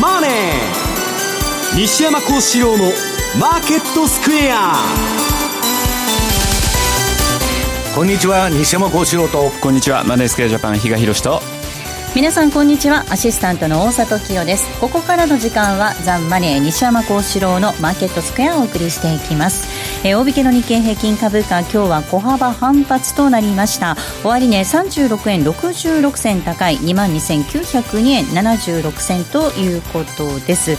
マネー」西山幸四郎の「マーケットスクエア」こんにちは西山幸四郎と。こんにちはマネースクエアジャパン比嘉宏と。皆さんこんにちは。アシスタントの大里清です。ここからの時間はザンマネー西山幸四郎のマーケットスクエアをお送りしていきますえー、大引けの日経平均株価今日は小幅反発となりました。終値、ね、36円66銭高い2万2902円76銭ということです。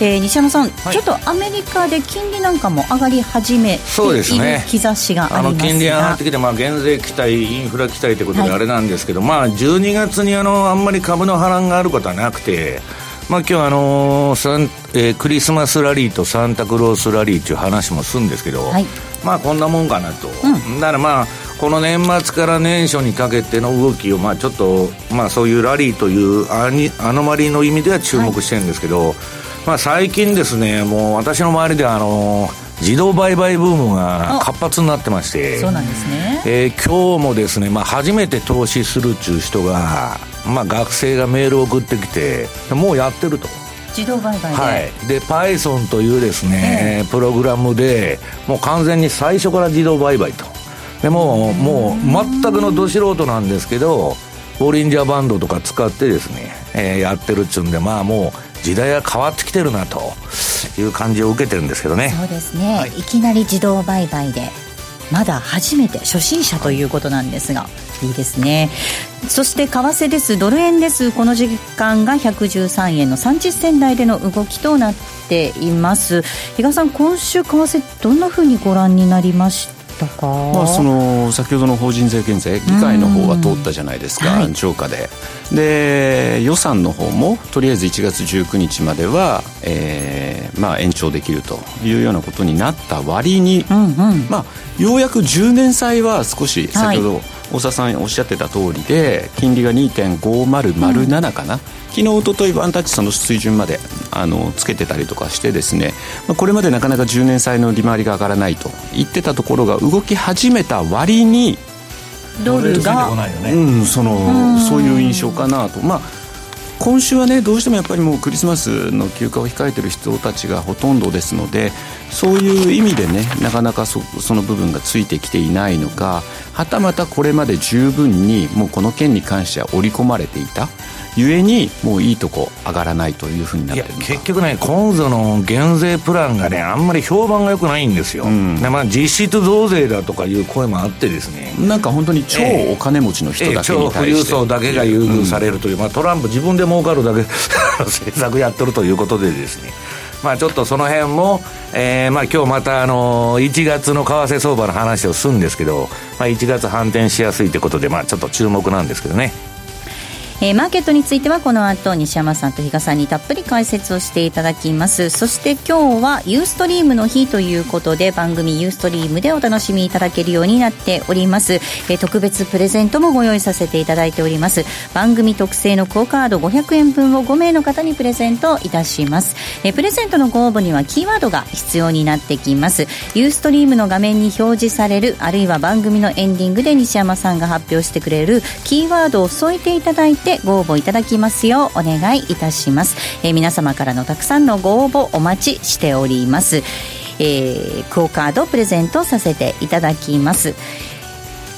えー、西山さん、はい、ちょっとアメリカで金利なんかも上がり始めている兆しがありますが、ね、金利上がってきて、まあ、減税期待インフラ期待ということであれなんですけど、はい、まあ、12月にあのあんまり株の波乱があることはなくてまあ、今日あのーえー、クリスマスラリーとサンタクロースラリーっていう話もするんですけど、はい、まあこんなもんかなと、うん、だからまあこの年末から年初にかけての動きをまあちょっと、まあ、そういうラリーというアニアノマリーの意味では注目してるんですけど、はい、まあ、最近ですねもう私の周りではあのー自動売買ブームが活発になってましてそうなんですね、えー、今日もですね、まあ、初めて投資するっちゅう人が、まあ、学生がメールを送ってきてもうやってると。自動売買で,、はい、で Python というですね、えー、プログラムでもう完全に最初から自動売買と。でももう全くのど素人なんですけどボリンジャーバンドとか使ってですね、えー、やってるっちゅうんでまあもう時代が変わってきてるなという感じを受けてるんですけどね。そうですね、はい、いきなり自動売買でまだ初めて初心者ということなんですがいいですね。そして為替です。ドル円です。この時間が113円の30銭台での動きとなっています。比嘉さん今週為替どんなふうにご覧になりました？たか、まあ、その先ほどの法人税減税議会の方は通ったじゃないですか、はい、超過で。で予算の方もとりあえず1月19日までは、えーまあ、延長できるというようなことになった割に、うんうん、まあ、ようやく10年債は少し先ほど、はい大沢さんおっしゃってた通りで金利が2.5007かな、うん、昨日一昨日ワンタッチその水準まであのつけてたりとかしてですね、まあ、これまでなかなか10年債の利回りが上がらないと言ってたところが動き始めた割にドルが、うん、そのそういう印象かなと。まあ今週はねどうしてもやっぱりもうクリスマスの休暇を控えてる人たちがほとんどですのでそういう意味でねなかなかそその部分がついてきていないのかはたまたこれまで十分にもうこの件に関しては織り込まれていた。ゆえにもういいとこ上がらないというふうになってる結局ね今度の減税プランがねあんまり評判が良くないんですよ、うん、まあ、実質増税だとかいう声もあってですね。なんか本当に超お金持ちの人だけに対して、えーえー、超富裕層だけが優遇されるという、うん、まあ、トランプ自分で儲かるだけ 政策やってるということでですねまあ、ちょっとその辺も、えー、まあ今日またあの1月の為替相場の話をするんですけど、まあ、1月反転しやすいということで、まあ、ちょっと注目なんですけどね。えー、マーケットについてはこの後西山さんと比嘉さんにたっぷり解説をしていただきます。そして今日はユーストリームの日ということで番組ユーストリームでお楽しみいただけるようになっております、えー、特別プレゼントもご用意させていただいております。番組特製のクオカード500円分を5名の方にプレゼントいたします、えー、プレゼントのご応募にはキーワードが必要になってきます。ユーストリームの画面に表示されるあるいは番組のエンディングで西山さんが発表してくれるキーワードを添えていただいててご応募いただきますようお願いいたします、えー、皆様からのたくさんのご応募お待ちしております、えー、クオカードプレゼントさせていただきます。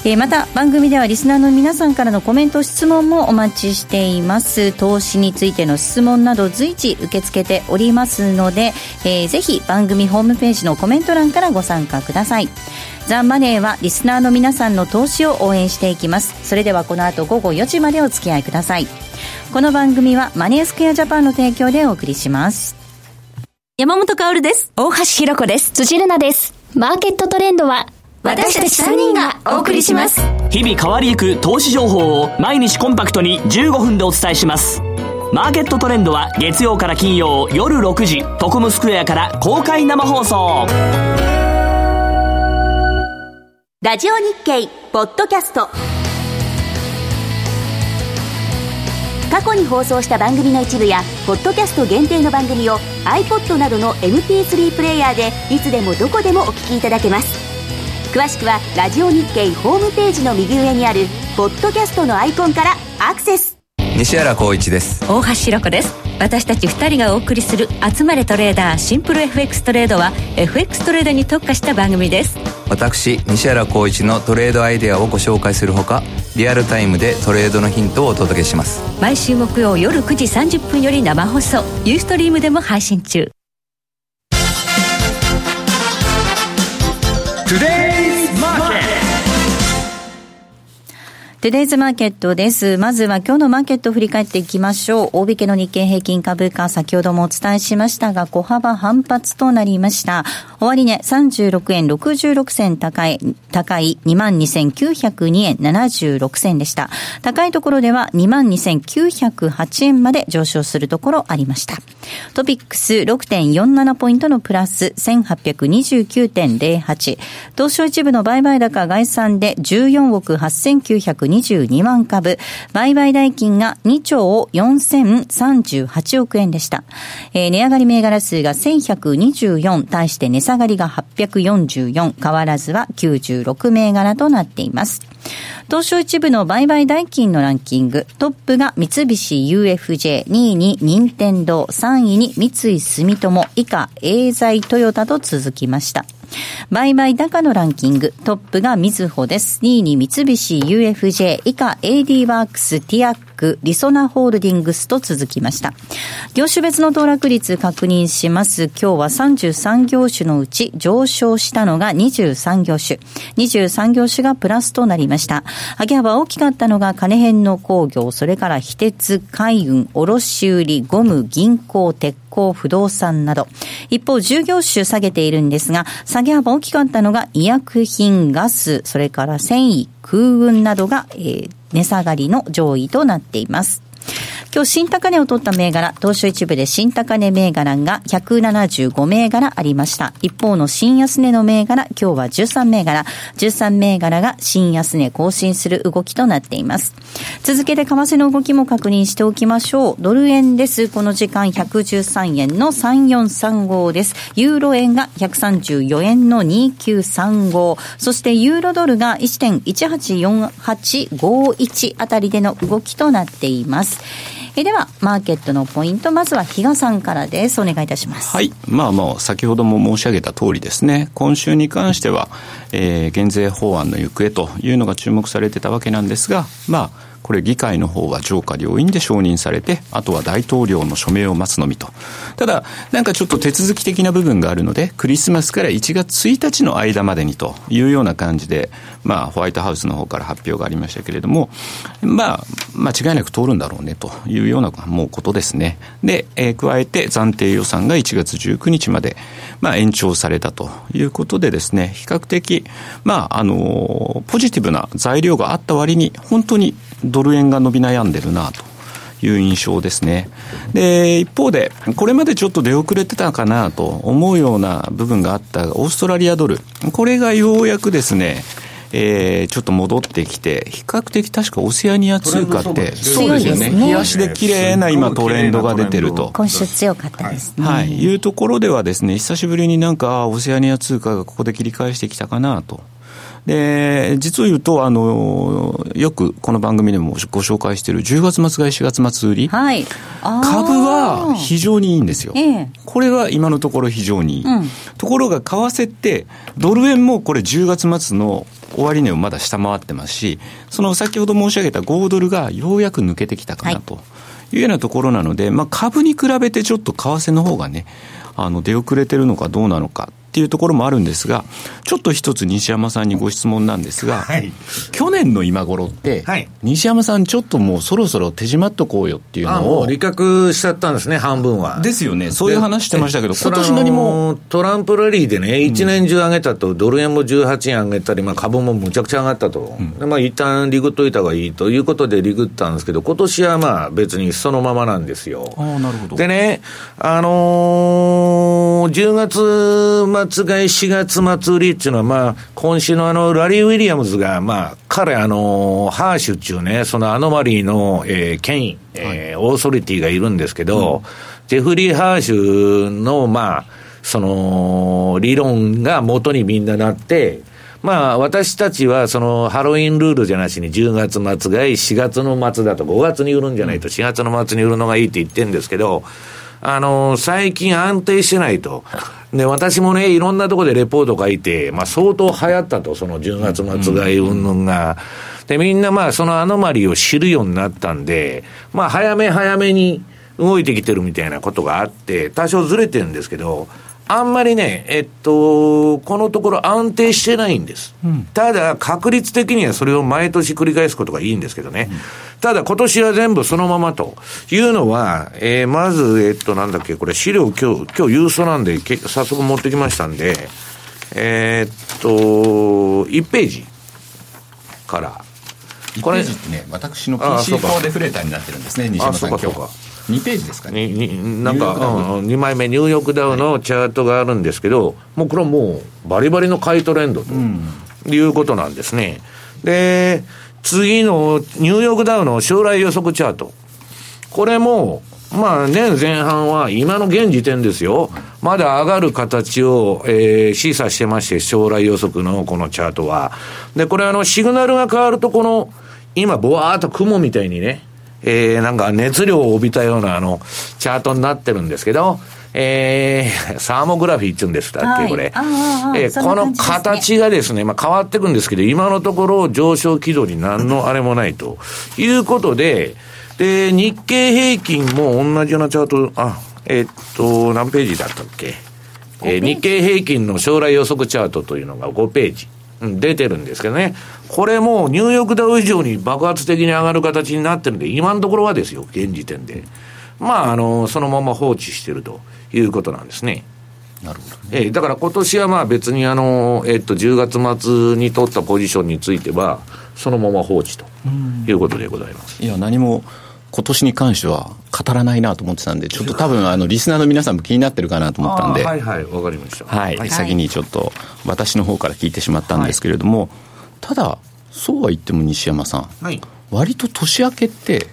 えー、また番組ではリスナーの皆さんからのコメント質問もお待ちしています。投資についての質問など随時受け付けておりますので、えー、ぜひ番組ホームページのコメント欄からご参加ください。ザ・マネーはリスナーの皆さんの投資を応援していきます。それではこの後午後4時までお付き合いください。この番組はマネースクエアジャパンの提供でお送りします。山本薫です。大橋ひろ子です。辻るなです。マーケットトレンドは私たち3人がお送りします。日々変わりゆく投資情報を毎日コンパクトに15分でお伝えします。マーケットトレンドは月曜から金曜夜6時トコムスクエアから公開生放送。ラジオ日経ポッドキャスト。過去に放送した番組の一部やポッドキャスト限定の番組を iPod などの MP3 プレイヤーでいつでもどこでもお聞きいただけます詳しくはラジオ日経ホームページの右上にあるポッドキャストのアイコンからアクセス。西原光一です。大橋ろ子です。私たち2人がお送りする「集まれトレーダーシンプル FX トレード」は FX トレードに特化した番組です。私西原浩一のトレードアイデアをご紹介するほかリアルタイムでトレードのヒントをお届けします。毎週木曜夜9時30分より生放送。ユーストリームでも配信中。Today's トゥデイズマーケットです。まずは今日のマーケットを振り返っていきましょう。大引けの日経平均株価、先ほどもお伝えしましたが、小幅反発となりました。終値、ね、36円66銭高い、高い22,902円76銭でした。高いところでは22,908円まで上昇するところありました。トピックス6.47ポイントのプラス1829.08。東証一部の売買高概算で14億8900 22万株、売買代金が2兆4038億円でした。えー、値上がり銘柄数が1124、対して値下がりが844、変わらずは96銘柄となっています。東証一部の売買代金のランキング、トップが三菱 UFJ、2位に任天堂、3位に三井住友、以下、エーザイトヨタと続きました。売買高のランキング、トップがみずほです。2位に三菱 UFJ、以下 AD ワークス、ティアック、リソナホールディングスと続きました。業種別の騰落率確認します。今日は33業種のうち上昇したのが23業種。23業種がプラスとなりました。上げ幅大きかったのが金編の工業、それから非鉄、海運、卸売、ゴム、銀行、鉄不動産など。一方、従業種下げているんですが、下げ幅大きかったのが医薬品、ガス、それから繊維、空運などが、えー、値下がりの上位となっています。今日新高値を取った銘柄、東証一部で新高値銘柄が175銘柄ありました。一方の新安値の銘柄、今日は13銘柄、13銘柄が新安値更新する動きとなっています。続けて為替の動きも確認しておきましょう。ドル円です。この時間113円の3435です。ユーロ円が134円の2935。そしてユーロドルが1.184851あたりでの動きとなっています。えでは、マーケットのポイント、まずは比嘉さんからです。お願いいたします。はい。まあもう、先ほども申し上げた通りですね、今週に関しては、えー、減税法案の行方というのが注目されてたわけなんですが、まあ、これ議会の方は上下両院で承認されて、あとは大統領の署名を待つのみと。ただ、なんかちょっと手続き的な部分があるので、クリスマスから1月1日の間までにというような感じで、まあ、ホワイトハウスの方から発表がありましたけれども、まあ、間違いなく通るんだろうねというようなもうことですね。で、えー、加えて暫定予算が1月19日まで、まあ、延長されたということでですね、比較的、まあ、あの、ポジティブな材料があった割に、本当にドル円が伸び悩んでるなと。いう印象ですね。で、一方で、これまでちょっと出遅れてたかなと思うような部分があったオーストラリアドル。これがようやくですね、えー、ちょっと戻ってきて、比較的確かオセアニア通貨って、そうですよね。冷やしで綺麗な今トレンドが出てると。今週強かったですね。はい。いうところではですね、久しぶりになんか、オセアニア通貨がここで切り返してきたかなと。で、実を言うと、あの、よくこの番組でもご紹介している10月末買い4月末売り。はい。株は非常にいいんですよ。ええ、これは今のところ非常にいい。うん、ところが、為替って、ドル円もこれ10月末の終値をまだ下回ってますし、その先ほど申し上げた5ドルがようやく抜けてきたかなと。いうようなところなので、まあ、株に比べてちょっと為替の方がね、あの出遅れてるのかどうなのかっていうところもあるんですが、ちょっと一つ西山さんにご質問なんですが、はい、去年の今頃って、はい、西山さん、ちょっともうそろそろ手締まっとこうよっていうのを。利確しちゃったんですね、半分は。ですよね、そういう話してましたけど、今年何も。トランプラリーでね、一年中上げたと、ドル円も18円上げたり、まあ、株もむちゃくちゃ上がったと、うん、でまあ一旦リグっといた方がいいということでリグったんですけど、今年はまあ別にそのままなんですよ。あなるほどでね、あのー、10月末買い4月月末売りっていうのは、まあ、今週のあの、ラリー・ウィリアムズが、まあ、彼、あの、ハーシュっていうね、そのアノマリーの、えー、権威、えー、オーソリティがいるんですけど、うん、ジェフリー・ハーシュの、まあ、その、理論が元にみんななって、まあ、私たちは、その、ハロウィンルールじゃなしに10月末がいい、4月の末だと5月に売るんじゃないと、4月の末に売るのがいいって言ってるんですけど、あの、最近安定してないと。で、私もね、いろんなところでレポート書いて、まあ相当流行ったと、その10月末買い云々が。で、みんなまあそのアノマリーを知るようになったんで、まあ早め早めに動いてきてるみたいなことがあって、多少ずれてるんですけど、あんまりね、えっと、このところ安定してないんです。うん、ただ、確率的にはそれを毎年繰り返すことがいいんですけどね。うん、ただ、今年は全部そのままというのは、えー、まず、えっと、なんだっけ、これ資料今日、今日郵送なんで、早速持ってきましたんで、えー、っと、1ページから、これ、1ページってね、私の PC4 デフレーターになってるんですね、西山さん、今日。2ページですかね。になんか、うん、2枚目、ニューヨークダウのチャートがあるんですけど、もうこれはもう、バリバリの買いトレンドということなんですね。で、次のニューヨークダウの将来予測チャート。これも、まあ年前半は今の現時点ですよ。まだ上がる形を、えー、示唆してまして、将来予測のこのチャートは。で、これあのシグナルが変わるとこの、今ぼわーっと雲みたいにね、えー、なんか熱量を帯びたようなあの、チャートになってるんですけど、えー、サーモグラフィーって言うんです。だっけ、これ。えー、この形がですね、まあ変わってくんですけど、今のところ上昇軌道に何のあれもないと。いうことで、で、日経平均も同じようなチャート、あ、えー、っと、何ページだったっけ？えー、日経平均の将来予測チャートというのが5ページ。出てるんですけどね。これもニューヨークダウ以上に爆発的に上がる形になってるんで、今のところはですよ、現時点で。まあ、あの、そのまま放置してるということなんですね。なるほど、ね、えー、だから今年はまあ別にあの、えっと、10月末に取ったポジションについては、そのまま放置ということでございます。いや、何も今年に関しては語らないなと思ってたんで、ちょっと多分あのリスナーの皆さんも気になってるかなと思ったんで、はいはい、わかりました。はい、はい、先にちょっと私の方から聞いてしまったんですけれども、はい、ただ、そうは言っても西山さん、はい、割と年明けって、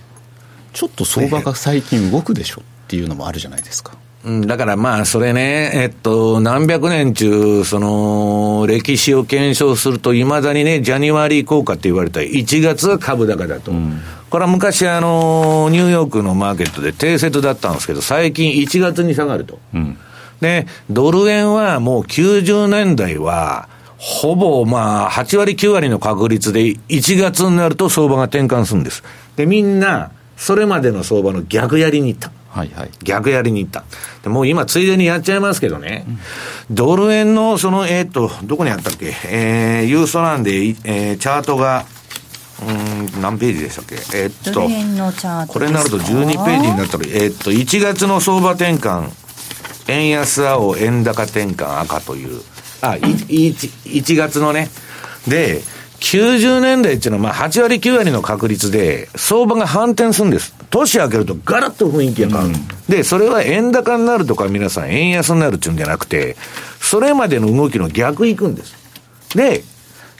ちょっと相場が最近動くでしょっていうのもあるじゃないですか。うん、だからまあ、それね、えっと、何百年中、その、歴史を検証すると、いまだにね、ジャニワリー効果って言われた1月は株高だと。うん、これは昔、あの、ニューヨークのマーケットで定説だったんですけど、最近1月に下がると。うん、で、ドル円はもう90年代は、ほぼまあ、8割9割の確率で1月になると相場が転換するんです。で、みんな、それまでの相場の逆やりに行った。はいはい、逆やりに行った。でもう今、ついでにやっちゃいますけどね、うん、ドル円の、その、えー、っと、どこにあったっけ、えー、ユーストなんで、えー、チャートが、うん、何ページでしたっけ？えー、っと、これになると12ページになったら、えー、っと、1月の相場転換、円安青、円高転換赤という、あ、1, 1月のね、で、90年代っていうのは、まあ、8割、9割の確率で、相場が反転するんです。年明けると、ガラッと雰囲気が変わる、うん、で、それは円高になるとか、皆さん、円安になるっていうんじゃなくて、それまでの動きの逆行くんです。で、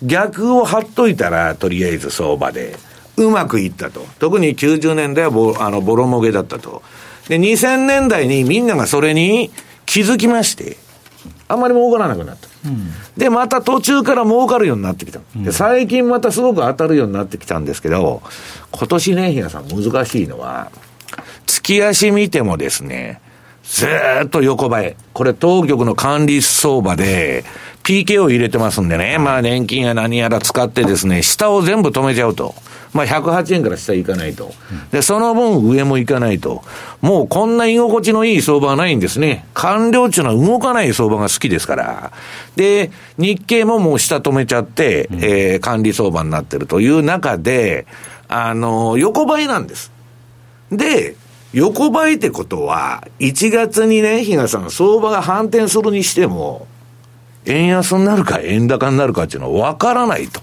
逆を張っといたら、とりあえず相場で、うまくいったと。特に90年代はボあのボロもげだったと。で、2000年代にみんながそれに気づきまして、あんまり儲からなくなった。うん、で、また途中から儲かるようになってきた。で最近またすごく当たるようになってきたんですけど、今年ね、比嘉さん難しいのは、月足見てもですね、ずっと横ばい。これ当局の管理相場で、PK を入れてますんでね、まあ年金や何やら使ってですね、下を全部止めちゃうと。まあ、108円から下行かないと。で、その分上も行かないと。もうこんな居心地のいい相場はないんですね。官僚っていうのは動かない相場が好きですから。で、日経ももう下止めちゃって、えー、管理相場になってるという中で、あの、横ばいなんです。で、横ばいってことは、1月にね、比嘉さん、相場が反転するにしても、円安になるか円高になるかっていうのは分からないと、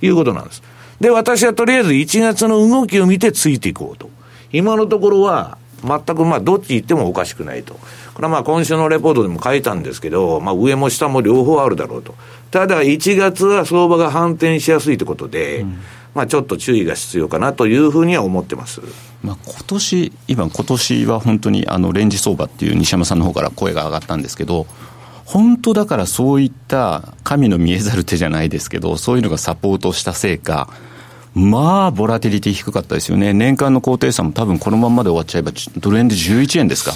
いうことなんです。で、私はとりあえず1月の動きを見てついていこうと。今のところは、全くまあどっち行ってもおかしくないと。これはまあ今週のレポートでも書いたんですけど、まあ上も下も両方あるだろうと。ただ1月は相場が反転しやすいということで、うん、まあちょっと注意が必要かなというふうには思ってます。まあ今年、今今年は本当にあのレンジ相場っていう西山さんの方から声が上がったんですけど、本当だからそういった神の見えざる手じゃないですけど、そういうのがサポートしたせいか、まあ、ボラティリティ低かったですよね。年間の高低差も多分このままで終わっちゃえば、ドル円で11円ですか。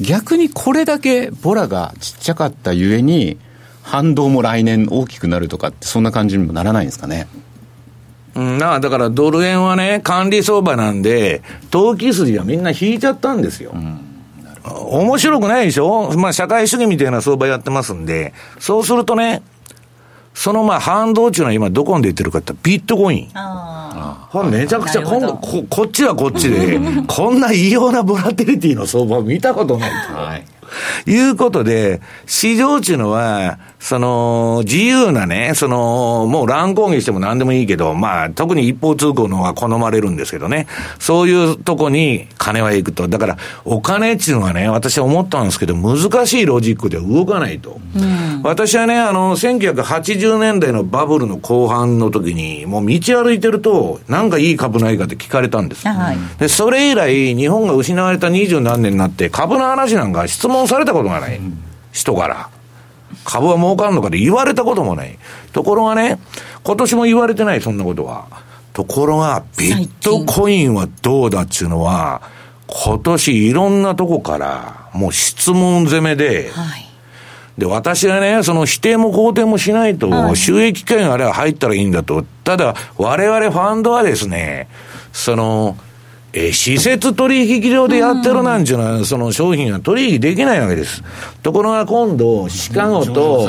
逆にこれだけボラがちっちゃかったゆえに、反動も来年大きくなるとかって、そんな感じにもならないんですかね。うん、だからドル円はね、管理相場なんで、投機筋がみんな引いちゃったんですよ。うん面白くないでしょ？まあ社会主義みたいな相場やってますんで、そうするとね、そのまあ反動っていうのは今どこに出てるかってビットコイン。ああ。めちゃくちゃ今度こ、こっちはこっちで、こんな異様なボラテリティの相場を見たことないと。はい。いうことで、市場っていうのは、その、自由なね、その、もう乱高下しても何でもいいけど、まあ、特に一方通行の方が好まれるんですけどね、そういうとこに金は行くと。だから、お金っていうのはね、私は思ったんですけど、難しいロジックで動かないと。うん、私はね、あの、1980年代のバブルの後半の時に、もう道歩いてると、なんかいい株ないかって聞かれたんです。はい、で、それ以来、日本が失われた二十何年になって、株の話なんか質問されたことがない。うん、人から。株は儲かるのかで言われたこともない。ところがね、今年も言われてない、そんなことは。ところが、ビットコインはどうだっちゅうのは、今年いろんなとこから、もう質問攻めで、はい、で、私はね、その否定も肯定もしないと、収益権あれは入ったらいいんだと。ただ、我々ファンドはですね、その、え施設取引所でやってるなんちゅうのは、その商品は取引できないわけです。ところが今度、シカゴと、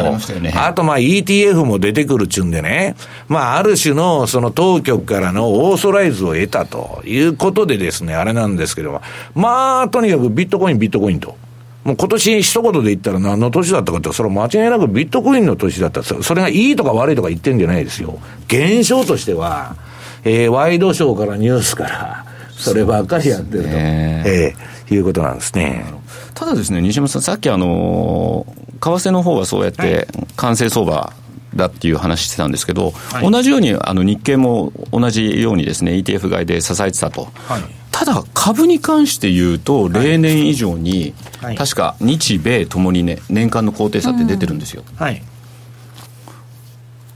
あとまあ ETF も出てくるっちゅうんでね、まあある種のその当局からのオーソライズを得たということでですね、あれなんですけども、まあとにかくビットコイン、ビットコインと。もう今年一言で言ったら何の年だったかって、それは間違いなくビットコインの年だったそれがいいとか悪いとか言ってんじゃないですよ。現象としては、えー、ワイドショーからニュースから、そればっかりやってると、えー、いうことなんですね。ただですね、西山さん、さっきあの、為替の方はそうやって、完成相場だっていう話してたんですけど、はい、同じようにあの日経も同じようにですね、ETF 買いで支えてたと。はい、ただ、株に関して言うと、例年以上に、はい、確か日米ともにね、年間の高低差って出てるんですよ。はい。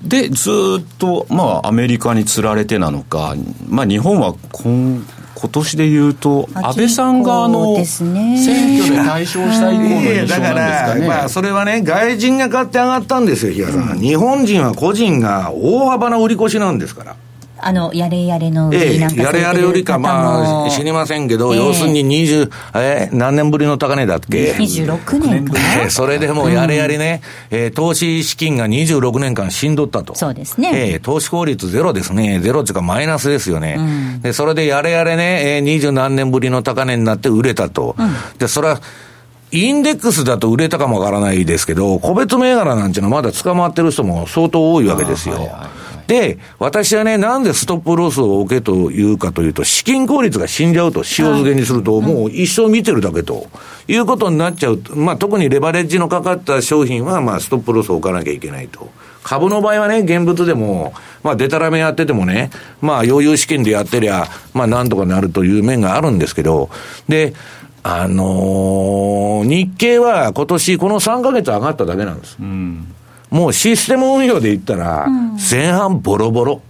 で、ずっと、まあ、アメリカにつられてなのか、まあ、日本は今今年でいうと、安倍さんがあの、選挙で大勝した以降の印象なんですかね。まあ、それはね、外人が買って上がったんですよ、日嘉さん。日本人は個人が大幅な売り越しなんですから。あの、やれやれの売りなんか、ええ、やれやれ売りか、まあ、知りませんけど、えー、要するに20、えー、何年ぶりの高値だっけ ?26 年かえー、それでもやれやれね、うん、えー、投資資金が26年間しんどったと。そうですね。えー、投資効率ゼロですね。ゼロっていうかマイナスですよね。うん、で、それでやれやれね、えー、20何年ぶりの高値になって売れたと。うん、で、それは、インデックスだと売れたかもわからないですけど、個別銘柄なんていうのはまだ捕まってる人も相当多いわけですよ。で、私はね、なんでストップロスを置けというかというと、資金効率が死んじゃうと、塩漬けにすると、もう一生見てるだけということになっちゃう。まあ、特にレバレッジのかかった商品は、まあ、ストップロスを置かなきゃいけないと。株の場合はね、現物でも、まあ、デタラメやっててもね、まあ、余裕資金でやってりゃ、まあ、なんとかなるという面があるんですけど、で、あのー、日経は今年この3ヶ月上がっただけなんです。うんもうシステム運用で言ったら、前半ボロボロ。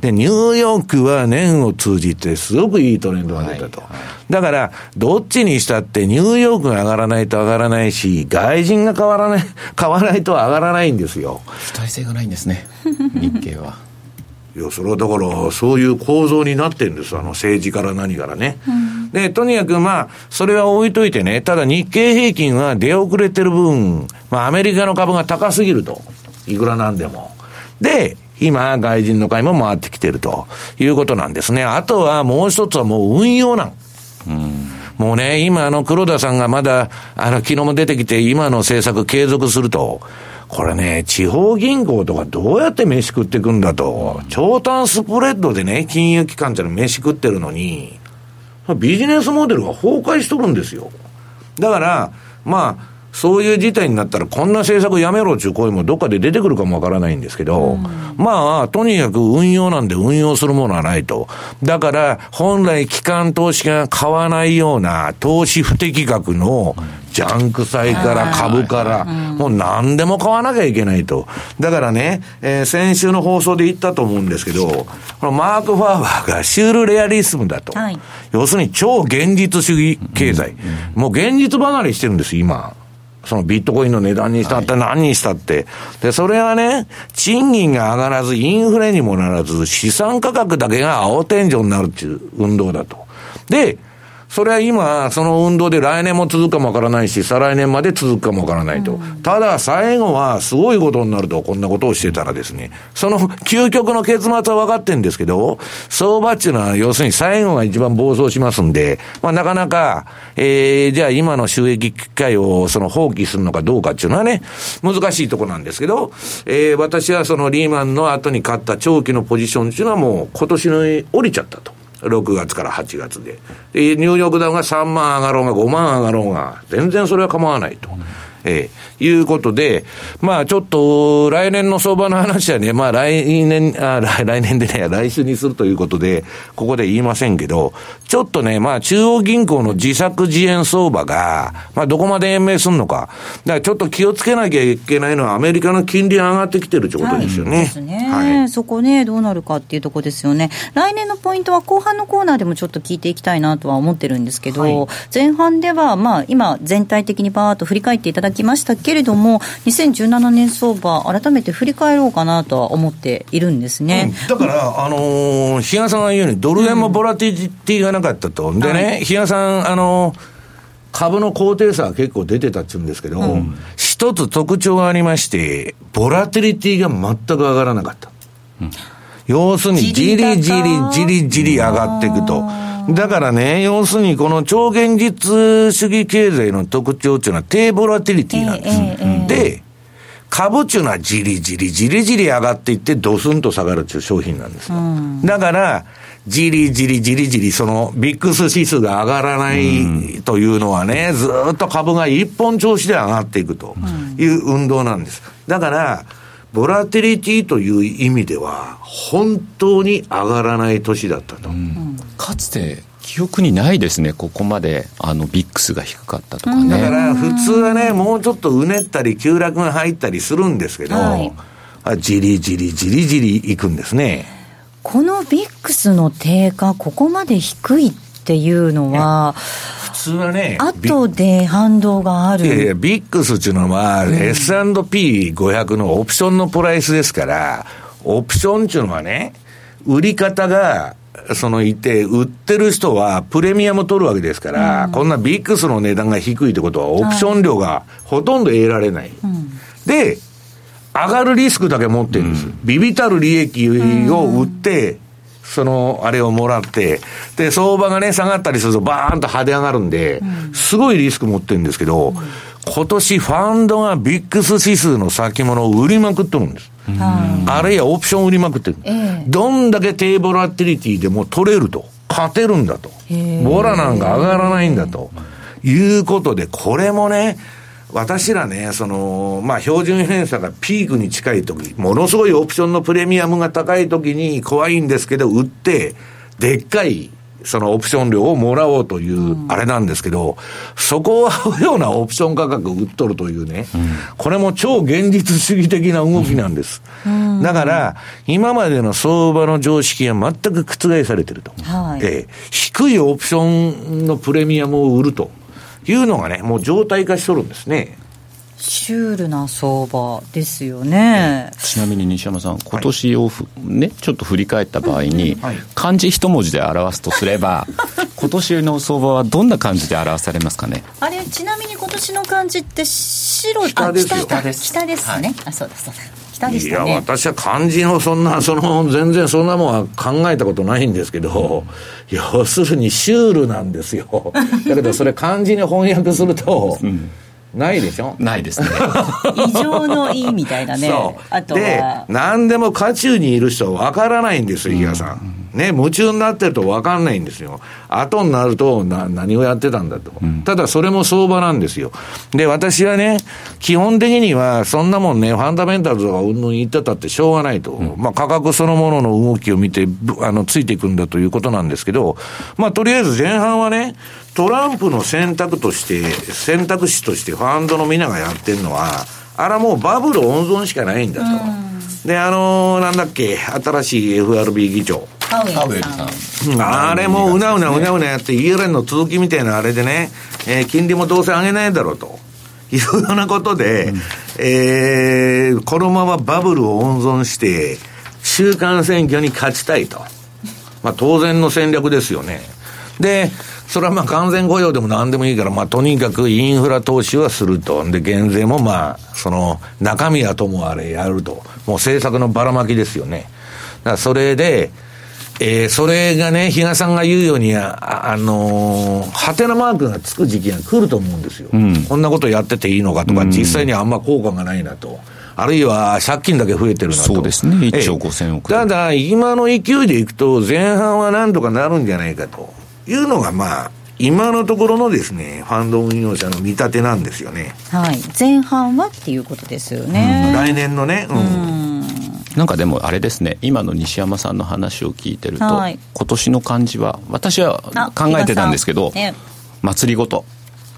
で、ニューヨークは年を通じてすごくいいトレンドが出たと。はいはい、だから、どっちにしたってニューヨークが上がらないと上がらないし、外人が変わらない、変わらないと上がらないんですよ。主体性がないんですね、日経は。いや、それはだから、そういう構造になってるんです、あの政治から何からね。うん、で、とにかくまあ、それは置いといてね、ただ日経平均は出遅れてる分、まあ、アメリカの株が高すぎると。いくらなんでも。で、今、外人の買いも回ってきてるということなんですね。あとはもう一つはもう運用なん。うんもうね、今あの黒田さんがまだ、あの昨日も出てきて今の政策継続すると、これね、地方銀行とかどうやって飯食っていくんだと、長短スプレッドでね、金融機関じゃ飯食ってるのに、ビジネスモデルが崩壊しとるんですよ。だから、まあ、そういう事態になったら、こんな政策やめろっていう声もどっかで出てくるかもわからないんですけど、まあ、とにかく運用なんで運用するものはないと。だから、本来機関投資が買わないような投資不適格のジャンク債から株から、もう何でも買わなきゃいけないと。だからね、えー先週の放送で言ったと思うんですけど、このマーク・ファーバーがシュールレアリスムだと。はい要するに超現実主義経済。もう現実離れしてるんです、今。そのビットコインの値段にしたって何にしたって。で、それはね、賃金が上がらず、インフレにもならず、資産価格だけが青天井になるっていう運動だと。で、それは今、その運動で来年も続くかもわからないし、再来年まで続くかもわからないと。ただ、最後はすごいことになると、こんなことをしてたらですね、その究極の結末は分かってんですけど、相場っていうのは、要するに最後が一番暴走しますんで、まあ、なかなか、えー、じゃあ今の収益機会をその放棄するのかどうかっていうのはね、難しいところなんですけど、えー、私はそのリーマンの後に買った長期のポジションっていうのはもう今年の降りちゃったと。6月から8月で。で、ニューヨークダウが3万上がろうが5万上がろうが、全然それは構わないと。ええいうことで、まあちょっと、来年の相場の話はね、まあ来年、あ来来年でね、来週にするということで、ここで言いませんけど、ちょっとね、まあ中央銀行の自作自演相場が、まあどこまで延命するのか。だからちょっと気をつけなきゃいけないのは、アメリカの金利が上がってきてるということですよね。ですね、はいそこね、どうなるかっていうところですよね。来年のポイントは後半のコーナーでもちょっと聞いていきたいなとは思ってるんですけど、前半では、まあ、今、全体的にバーッと振り返っていただきましたけれども、2017年相場、改めて振り返ろうかなとは思っているんですね。だから、あのー、比嘉さんが言うように、ドル円もボラティリティがなかったと。でね、比嘉さん、あのー株の高低差が結構出てたっちゅうんですけど、一つ特徴がありまして、ボラティリティが全く上がらなかった。要するに、じりじりじりじり上がっていくと。だからね、要するにこの超現実主義経済の特徴っていうのは低ボラティリティなんです。で、株っていうのはじりじりじりじり上がっていってドスンと下がるっていう商品なんですよ。だから、じりじりじりじり、そのビックス指数が上がらないというのはね、ずーっと株が一本調子で上がっていくという運動なんです。だから、ボラティリティという意味では、本当に上がらない年だったと。かつて記憶にないですねここまであのビックスが低かったとかね、だから普通はね、もうちょっとうねったり急落が入ったりするんですけど、はい。あじりじりじりじりいくんですね。このビックスの低下、ここまで低いっていうのは、普通はね、ビ後で反動がある。いやいや、ビックスっていうのは、S&P500 のオプションのプライスですから、オプションっていうのはね、売り方が、そのいて、売ってる人はプレミアム取るわけですから、こんなビックスの値段が低いってことは、オプション料がほとんど得られない。で、上がるリスクだけ持ってるんです。ビビたる利益を売って、その、あれをもらって、で、相場がね、下がったりするとバーンと派手上がるんで、すごいリスク持ってるんですけど、今年ファンドがビックス指数の先物を売りまくってるんです。あるいはオプション売りまくってる。どんだけ低ボラティリティでも取れると。勝てるんだと。ボラなんか上がらないんだと。いうことで、これもね、私らね、その、まあ、標準偏差がピークに近い時、ものすごいオプションのプレミアムが高い時に怖いんですけど、売って、でっかい、そのオプション料をもらおうという、あれなんですけど、そこを合うようなオプション価格を売っとるというね、これも超現実主義的な動きなんです。だから、今までの相場の常識が全く覆されてると。はい。ええ。低いオプションのプレミアムを売るというのがね、もう常態化しとるんですね。シュールな相場ですよね。ちなみに西山さん今年をふ、ねちょっと振り返った場合に、はい。漢字一文字で表すとすれば 今年の相場はどんな感じで表されますかね？あれ、ちなみに今年の漢字って白、北ですよ。あ北北です。北ですね。あ、そうだそうだ。北でいや、したね。私は漢字のそんな、その、全然そんなもんは考えたことないんですけど、要するにシュールなんですよ。だけどそれ漢字に翻訳すると、ないでしょ？ないですね 異常の意みたいなねそう。あとでは、、何でも渦中にいる人は分からないんですよ、比嘉さん。ね、夢中になってると分かんないんですよ。後になるとな、何をやってたんだと、うん。ただそれも相場なんですよ。で、私はね、基本的には、そんなもんね、ファンダメンタルズとかうんぬん言ってたってしょうがないと。うん、まあ、価格そのものの動きを見て、あの、ついていくんだということなんですけど、まあ、とりあえず前半はね、トランプの選択として、選択肢としてファンドの皆がやってるのは、あらもうバブル温存しかないんだと。で、あのー、なんだっけ、新しい FRB 議長。パウエルさん。あれもうなうなうなうなやって、イエレンの続きみたいなあれでね、えー、金利もどうせ上げないだろうと。いうようなことで、うん、えー、このままバブルを温存して、中間選挙に勝ちたいと。まあ当然の戦略ですよね。で、それはまあ完全雇用でも何でもいいから、まあとにかくインフラ投資はすると。で、減税もまあ、その中身はともあれやると。もう政策のばらまきですよね。だからそれで、えー、それがね、比嘉さんが言うように、あ、あのー、ハテナマークがつく時期が来ると思うんですよ。うん、こんなことやってていいのかとか、実際にはあんま効果がないなと。あるいは借金だけ増えてるなと。そうですね、1兆5000億、ただ、今の勢いでいくと、前半はなんとかなるんじゃないかというのが、まあ、今のところのですね、ファンド運用者の見立てなんですよね。はい。前半はっていうことですよね。うん、来年のね。うん。なんかでもあれですね、今の西山さんの話を聞いてると、はい、今年の感じは、私は考えてたんですけど、ね、祭りごと。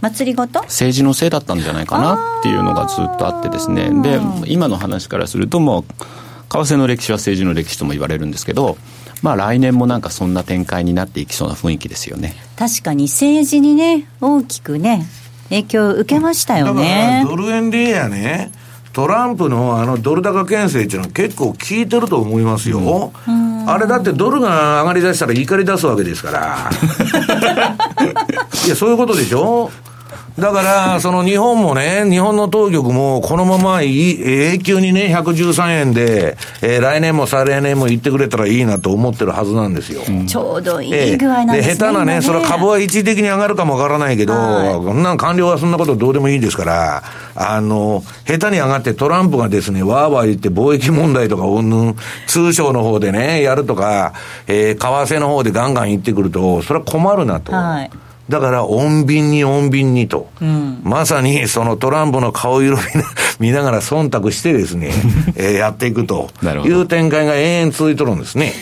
祭りごと？政治のせいだったんじゃないかなっていうのがずっとあってですね、で、今の話からするともう、為替の歴史は政治の歴史とも言われるんですけど、まあ来年もなんかそんな展開になっていきそうな雰囲気ですよね。確かに政治にね、大きくね、影響を受けましたよね。だからドル円でやね、トランプのあのドル高牽制っていうのは結構効いてると思いますよ。うん、あれだってドルが上がりだしたら怒り出すわけですから。いや、そういうことでしょ？だから、その日本もね、日本の当局もこのまま永久にね、113円で、えー、来年も再来年も行ってくれたらいいなと思ってるはずなんですよ。うん、ちょうどいい具合なんですね。で、下手なね、ねそれは株は一時的に上がるかもわからないけど、こんな官僚はそんなことどうでもいいですから、あの、下手に上がってトランプがですね、わーわー言って貿易問題とか、うんぬん、通商の方でね、やるとか、えー、為替の方でガンガン行ってくると、それは困るなと。はいだから、穏便に穏便にと、うん、まさにそのトランプの顔色見な がら忖度してですね、えー、やっていくと。いう展開が延々続いとるんですね。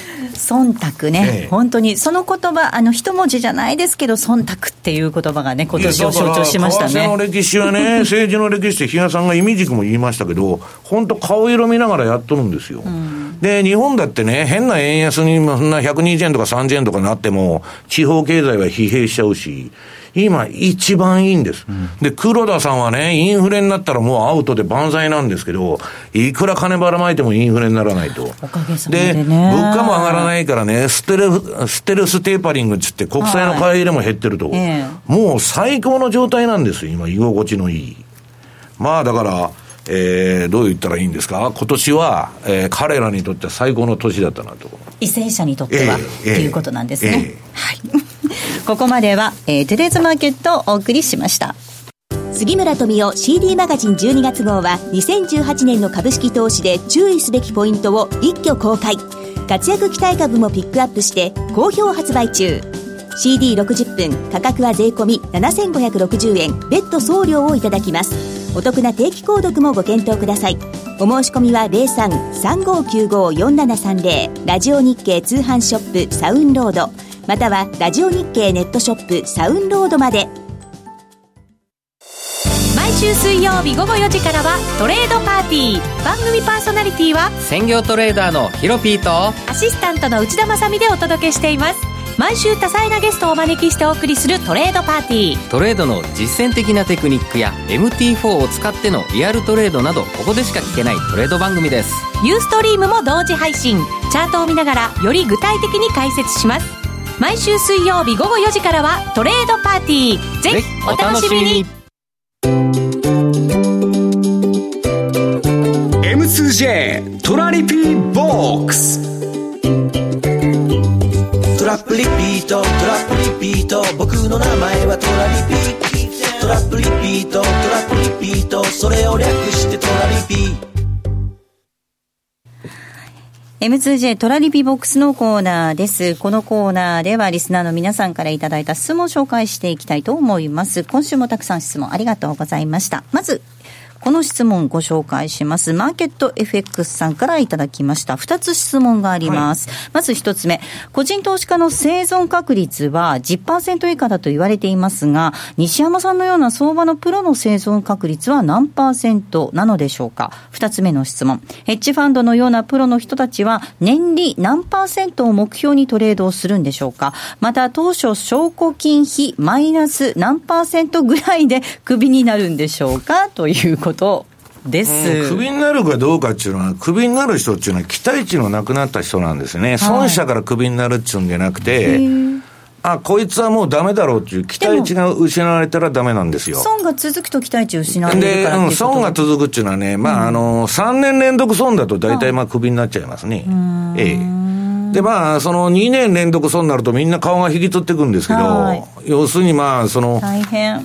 忖度ね、ええ、本当に、その言葉、あの一文字じゃないですけど、忖度っていう言葉がね、今年を象徴しましたね。為替の歴史はね、政治の歴史って、比嘉さんが意味軸も言いましたけど、本当、顔色見ながらやっとるんですよ。うん、で、日本だってね、変な円安に、そんな120円とか30円とかなっても、地方経済は疲弊しちゃうし、今一番いいんです。うん、で、黒田さんはね、インフレになったらもうアウトで万歳なんですけど、いくら金ばらまいてもインフレにならないと。で、ね、物価も上がらないからね、ステルステルステーパリングっつって国債の買い入れも減ってると、はい、もう最高の状態なんですよ、今、居心地のいい。まあだから、えー、どう言ったらいいんですか、今年は、えー、彼らにとっては最高の年だったなと。為政者にとっては、えー、ということなんですね。えー、はいここまでは、えー、トゥデイズマーケットをお送りしました。杉村富夫 CD マガジン12月号は2018年の株式投資で注意すべきポイントを一挙公開。活躍期待株もピックアップして好評発売中。CD60 分価格は税込7560円。別途送料をいただきます。お得な定期購読もご検討ください。お申し込みは03-3595-4730ラジオ日経通販ショップサウンロード。またはラジオ日経ネットショップサウンロードまで。毎週水曜日午後4時からはトレードパーティー。番組パーソナリティは専業トレーダーのヒロピーとアシスタントの内田まさでお届けしています。毎週多彩なゲストをお招きしてお送りするトレードパーティー。トレードの実践的なテクニックや MT4 を使ってのリアルトレードなどここでしか聞けないトレード番組です。ユーストリームも同時配信。チャートを見ながらより具体的に解説します毎週水曜日午後4時からはトレードパーティー。ぜひお楽しみに。M2J トラリピーボックス。トラップリピートトラップリピート。僕の名前はトラリピトラップリピートトラップリピート。それを略してトラリピ M2J トラリピボックスのコーナーです。このコーナーではリスナーの皆さんからいただいた質問を紹介していきたいと思います。今週もたくさん質問ありがとうございました。まず、この質問ご紹介します。マーケット FX さんからいただきました。二つ質問があります。まず一つ目。個人投資家の生存確率は10%以下だと言われていますが、西山さんのような相場のプロの生存確率は何パーセントなのでしょうか？二つ目の質問。ヘッジファンドのようなプロの人たちは年利何パーセントを目標にトレードをするんでしょうか？また当初証拠金比マイナス何パーセントぐらいでクビになるんでしょうか？ということです。クビになるかどうかっていうのは、クビになる人っていうのは期待値のなくなった人なんですね。損したからクビになるっていうんじゃなくて、あ、こいつはもうダメだろうっていう期待値が失われたらダメなんですよ。損が続くと期待値を失われるで、からっていうことうん、損が続くっていうのはね、まあ、あの、3年連続損だと大体まあクビになっちゃいますね。ええ。で、まあ、その2年連続損になるとみんな顔が引きつってくんですけどはい、要するにまあ、その。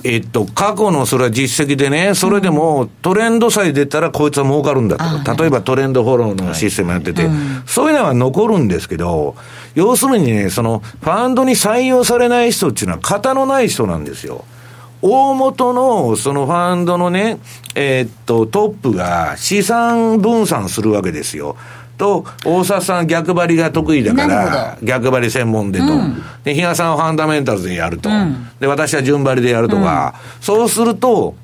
えっと、過去のそれは実績でね、それでもトレンドさえ出たらこいつは儲かるんだと。例えばトレンドフォローのシステムやってて、そういうのは残るんですけど、要するにね、その、ファンドに採用されない人っていうのは型のない人なんですよ。大元のそのファンドのね、えーっと、トップが資産分散するわけですよ。と、大沢さん逆張りが得意だから、逆張り専門でと。で、比嘉さんはファンダメンタルズでやると。んで、私は順張りでやるとか。そうすると、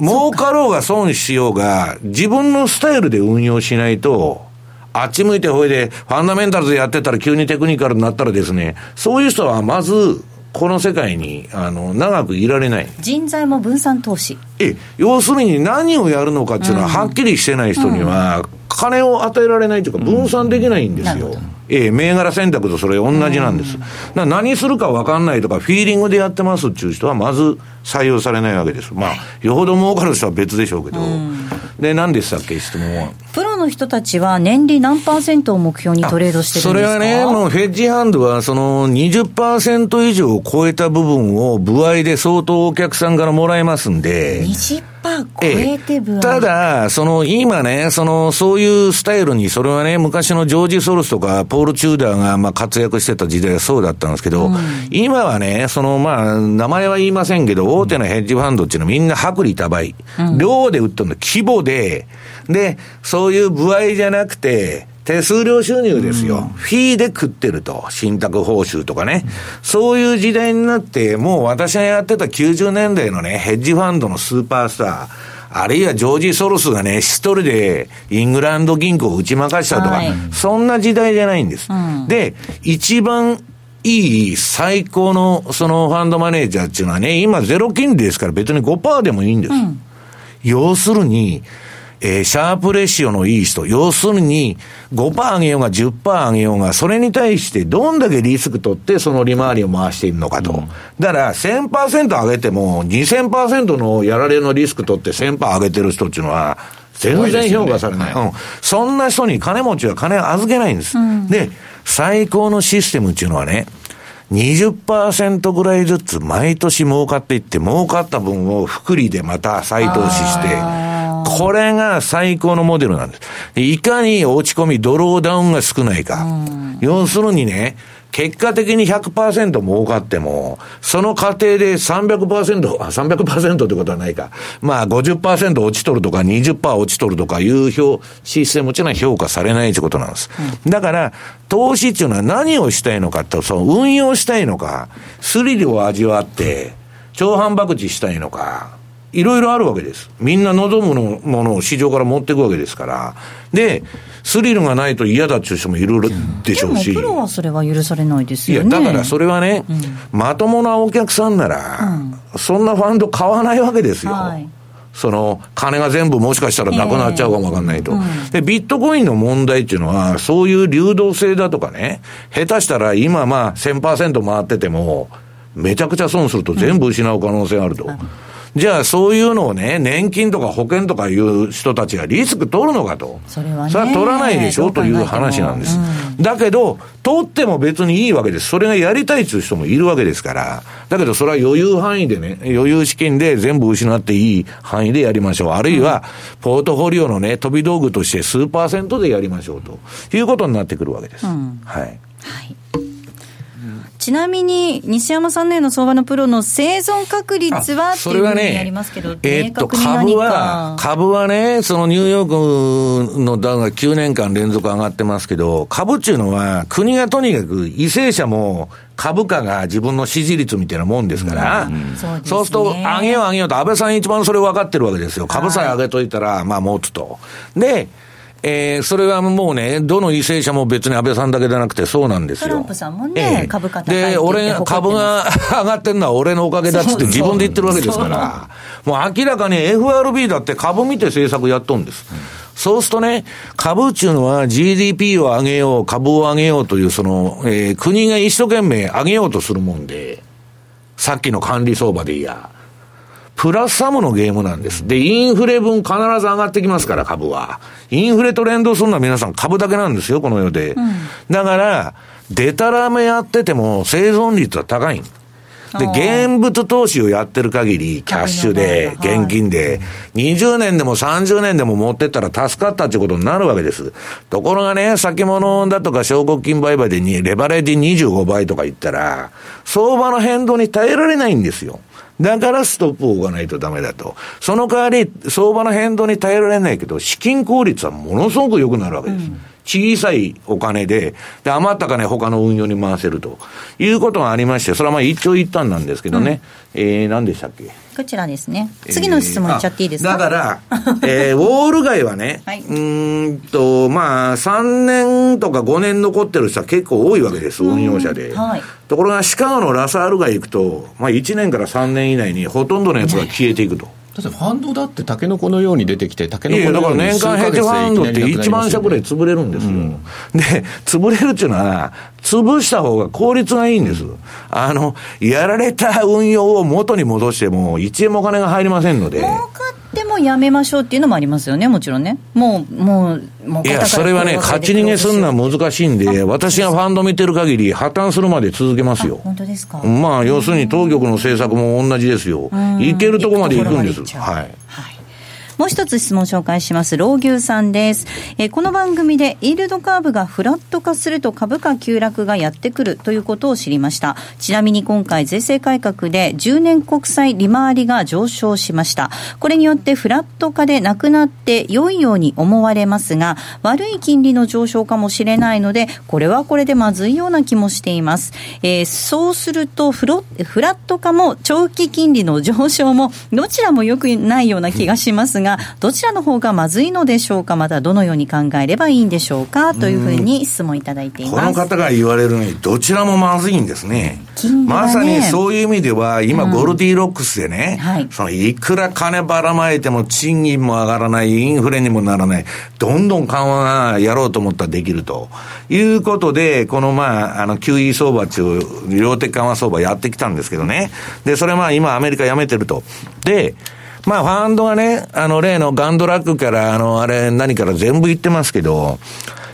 儲かろうが損しようが、自分のスタイルで運用しないと、あっち向いてほいで、ファンダメンタルズやってたら急にテクニカルになったらですね、そういう人はまず、この世界に、あの、長くいられない。人材も分散投資。え、要するに何をやるのかっていうのははっきりしてない人には、金を与えられないというか、分散できないんですよ。ええ、銘柄選択とそれ同じなんです。だから何するか分かんないとか、フィーリングでやってますっていう人は、まず採用されないわけです。まあ、よほど儲かる人は別でしょうけど。で、何でしたっけ、質問は？プロの人たちは年利何パーセントを目標にトレードしてるんですか？それはね、もうフェッジハンドは、その20%以上を超えた部分を、部合で相当お客さんからもらえますんで。20%超えて分、ただ、その、今ね、その、そういうスタイルに、それはね、昔のジョージ・ソルスとか、ポール・チューダーが、まあ、活躍してた時代はそうだったんですけど、今はね、その、まあ、名前は言いませんけど、大手のヘッジファンドっていうのはみんな薄利多売。量で売ってるの、規模で、で、そういう部合じゃなくて、手数料収入ですよ。フィーで食ってると。信託報酬とかね。そういう時代になって、もう私がやってた90年代のね、ヘッジファンドのスーパースター、あるいはジョージ・ソロスがね、一人でイングランド銀行を打ち負かしたとか、はいそんな時代じゃないんです。で、一番いい最高のそのファンドマネージャーっていうのはね、今ゼロ金利ですから別に5%でもいいんです。要するに、えーシャープレシオのいい人、要するに5%上げようが10%上げようが、それに対してどんだけリスク取ってその利回りを回しているのかと。だから1000%上げても2000%のやられのリスク取って1000%上げてる人っていうのは、全然評価されない。うん。そんな人に金持ちは金を預けないんです。で、最高のシステムっていうのはね、20%ぐらいずつ毎年儲かっていって、儲かった分を福利でまた再投資して、これが最高のモデルなんです。でいかに落ち込み、ドローダウンが少ないか。要するにね、結果的に100%儲かっても、その過程で300%、あ、300%ってことはないか。まあ50%落ちとるとか20%落ちとるとかいう表、システムっていうのは評価されないってことなんです。だから、投資っていうのは何をしたいのかって、その運用したいのか、スリルを味わって、長反博打したいのか、いろいろあるわけです。みんな望むのものを市場から持っていくわけですから。で、スリルがないと嫌だっていう人もいるでしでょうし。もプロはそれは許されないですいや、よね。だからそれはね、まともなお客さんなら、そんなファンド買わないわけですよ。はいその、金が全部もしかしたらなくなっちゃうかもわかんないと、で、ビットコインの問題っていうのは、そういう流動性だとかね、下手したら今まあ1000%回ってても、めちゃくちゃ損すると全部失う可能性あると。じゃあそういうのをね、年金とか保険とかいう人たちがリスク取るのかと。それはね。それは取らないでしょという話なんです。うん、だけど、取っても別にいいわけです。それがやりたいという人もいるわけですから。だけどそれは余裕範囲でね、余裕資金で全部失っていい範囲でやりましょう。あるいは、ポートフォリオのね、飛び道具として数パーセントでやりましょうということになってくるわけです。うん、はい。はいちなみに、西山さんのような相場のプロの生存確率はっていうふうにありますけど、ね、えー、っと、株は、株はね、そのニューヨークのダウが9年間連続上がってますけど、株っていうのは、国がとにかく、為政者も、株価が自分の支持率みたいなもんですから、うんうんそうね、そうすると、上げよう上げようと、安倍さん一番それ分かってるわけですよ。株さえ上げといたら、まあ持つと。で、えー、それはもうね、どの為政者も別に安倍さんだけじゃなくてそうなんですよ。トランプさんもね、えー、株価高いで、俺、株が上がってるのは俺のおかげだっつって自分で言ってるわけですから、もう明らかに FRB だって株見て政策やっとんです。そうするとね、株っていうのは GDP を上げよう、株を上げようという、その、えー、国が一生懸命上げようとするもんで、さっきの管理相場でいや、プラスサムのゲームなんです。で、インフレ分必ず上がってきますから、株は。インフレと連動するのは皆さん株だけなんですよ、この世で。うん、だから、デタラメやってても生存率は高い。で、現物投資をやってる限り、キャッシュで、現金で、20年でも30年でも持ってったら助かったってことになるわけです。ところがね、先物だとか証拠金売買でに、レバレッジ25倍とか言ったら、相場の変動に耐えられないんですよ。だからストップを置かないとダメだと。その代わり、相場の変動に耐えられないけど、資金効率はものすごく良くなるわけです。うん小さいお金で、で、余った金他の運用に回せると。いうことがありまして、それはまあ一長一短なんですけどね、うん、えー、何でしたっけ？こちらですね。次の質問いっちゃっていいですか、えー、だから、えー、ウォール街はね、はい、うんと、まあ、3年とか5年残ってる人は結構多いわけです、運用者で。はい、ところが、シカゴのラサール街行くと、まあ、1年から3年以内にほとんどのやつが消えていくと。だってファンドだってタケノコのように出てきて、タケノコのように年間ヘッジファンドって1万社ぐらい潰れるんですよ。うん、で、潰れるっていうのは、潰した方が効率がいいんです。あの、やられた運用を元に戻しても、1円もお金が入りませんので。ってもやめましょうっていうのもありますよね、もちろんね。もう、もう、もういや、それはね、勝ち逃げするのは難しいんで、私がファンド見てる限り、破綻するまで続けますよ。本当ですか？まあ、要するに当局の政策も同じですよ。いけるとこまで行くんです。はい。はいもう一つ質問紹介します。老牛さんです。えー、この番組でイールドカーブがフラット化すると株価急落がやってくるということを知りました。ちなみに今回税制改革で10年国債利回りが上昇しました。これによってフラット化でなくなって良いように思われますが、悪い金利の上昇かもしれないので、これはこれでまずいような気もしています。えー、そうするとフロ、フラット化も長期金利の上昇もどちらも良くないような気がしますが、が、どちらの方がまずいのでしょうか、またどのように考えればいいんでしょうか？というふうに質問いただいています。この方が言われるに、どちらもまずいんですね。ねまさにそういう意味では、今、ゴルディロックスでね、うんはい、そのいくら金ばらまいても賃金も上がらない、インフレにもならない、どんどん緩和がやろうと思ったらできるということで、このまあ、あの QE 相場っていう、量的緩和相場やってきたんですけどね。で、それまあ今アメリカやめてると。で、まあ、ファンドがね、あの、例のガンドラックから、あの、あれ、何から全部言ってますけど、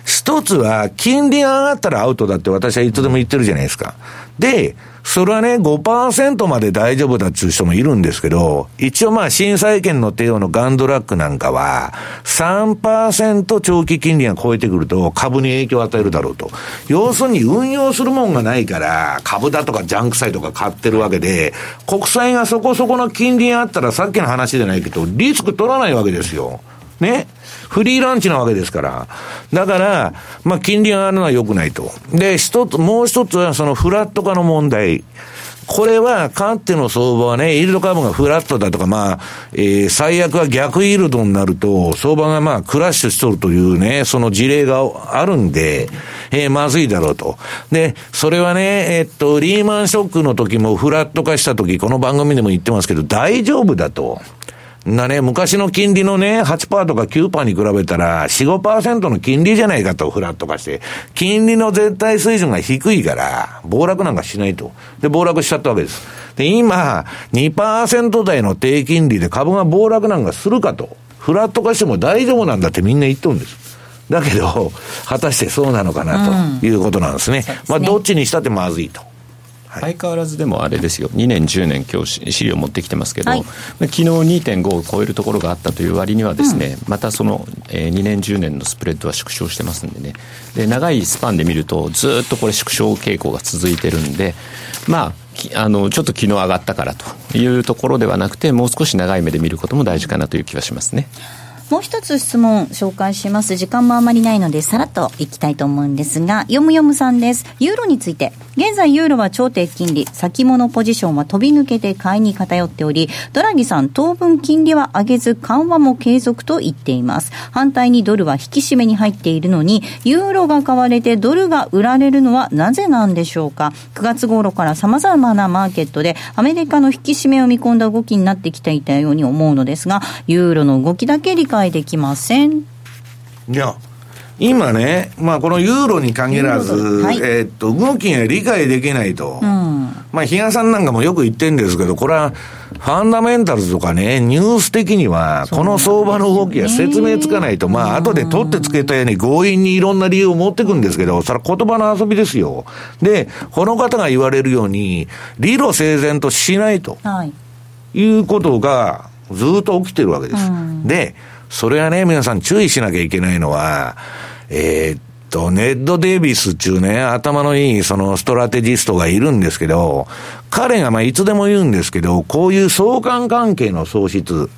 一つは、金利が上がったらアウトだって私はいつでも言ってるじゃないですか。で、それはね、5%まで大丈夫だっていう人もいるんですけど、一応まあ、新債券の帝王のガンドラックなんかは、3%長期金利が超えてくると株に影響を与えるだろうと。要するに運用するもんがないから、株だとかジャンク債とか買ってるわけで、国債がそこそこの金利があったらさっきの話じゃないけど、リスク取らないわけですよ。ね？フリーランチなわけですから。だから、まあ、金利が上がるのは良くないと。で、一つ、もう一つはそのフラット化の問題。これは、かっての相場はね、イールドカーブがフラットだとか、まあ、えー、最悪は逆イールドになると、相場がまあ、クラッシュしとるというね、その事例があるんで、えー、まずいだろうと。で、それはね、えー、っと、リーマンショックの時もフラット化した時、この番組でも言ってますけど、大丈夫だと。なね、昔の金利のね、8%とか9%に比べたら、4、5%の金利じゃないかと、フラット化して。金利の絶対水準が低いから、暴落なんかしないと。で、暴落しちゃったわけです。で、今、2%台の低金利で株が暴落なんかするかと。フラット化しても大丈夫なんだってみんな言っとるんです。だけど、果たしてそうなのかなということなんですね。まあ、どっちにしたってまずいと。相変わらずでもあれですよ、2年、10年、今日資料持ってきてますけど、はい、昨日2.5を超えるところがあったという割には、ですね、うん、またその、えー、2年、10年のスプレッドは縮小してますんでね、で長いスパンで見ると、ずっとこれ、縮小傾向が続いてるんで、まあ、あのちょっと昨日上がったからというところではなくて、もう少し長い目で見ることも大事かなという気はしますね。もう一つ質問紹介します。時間もあまりないので、さらっといきたいと思うんですが、よむよむさんです。ユーロについて、現在ユーロは超低金利、先物ポジションは飛び抜けて買いに偏っており、ドラギさん当分金利は上げず緩和も継続と言っています。反対にドルは引き締めに入っているのに、ユーロが買われてドルが売られるのはなぜなんでしょうか。9月頃から様々なマーケットでアメリカの引き締めを見込んだ動きになってきていたように思うのですが、ユーロの動きだけ理解解できません。いや、今ね、まあ、このユーロに限らず、はい、えー、っと、動きが理解できないと。うん、まあ、比嘉さんなんかもよく言ってるんですけど、これは、ファンダメンタルズとかね、ニュース的には、この相場の動きが説明つかないと、まあ、後で取ってつけたように強引にいろんな理由を持ってくんですけど、それは言葉の遊びですよ。で、この方が言われるように、理路整然としないと。はい。いうことが、ずっと起きてるわけです。うん、で、それはね、皆さん注意しなきゃいけないのは、えー、っと、ネッド・デイビスっていうね、頭のいいそのストラテジストがいるんですけど、彼がまあいつでも言うんですけど、こういう相関関係の喪失、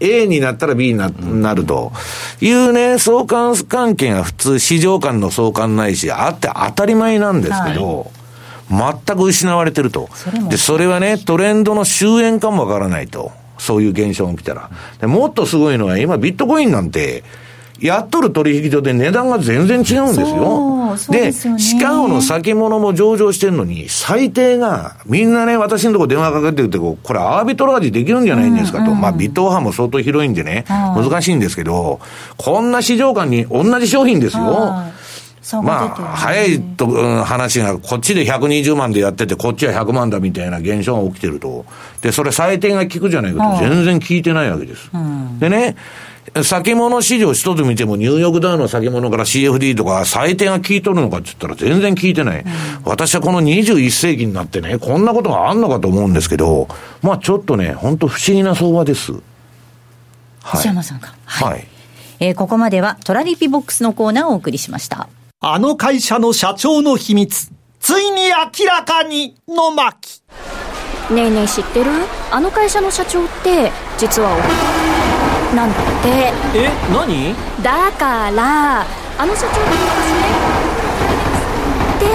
A になったら B にななるというね、相関関係が普通市場間の相関ないし、あって当たり前なんですけど、はい、全く失われてると。で、それはね、トレンドの終焉かもわからないと。そういう現象が起きたら。でもっとすごいのは、今ビットコインなんて、やっとる取引所で値段が全然違うんですよ。で、ね、シカゴの先物も上場してるのに、最低が、みんなね、私のとこ電話かけてるってこれアービトラージできるんじゃないんですかと。うんうん、まあ、ビットオファーも相当広いんでね、難しいんですけど、こんな市場間に同じ商品ですよ。まあ、早いと、うん、話が、こっちで120万でやってて、こっちは100万だみたいな現象が起きてると。で、それ採点が効くじゃないかと、全然効いてないわけです。うん、でね、先物市場一つ見ても、ニューヨークダウの先物から CFD とか、採点が効いとるのかって言ったら全然効いてない。うん、私はこの21世紀になってね、こんなことがあんのかと思うんですけど、まあちょっとね、本当不思議な相場です。はい。石山さんか。はい。はい、えー、ここまではトラリピボックスのコーナーをお送りしました。あの会社の社長の秘密、ついに明らかにの巻。ねえねえ知ってる？あの会社の社長って、実はなんだって。え、何？だから、あの社長が昔ね、で、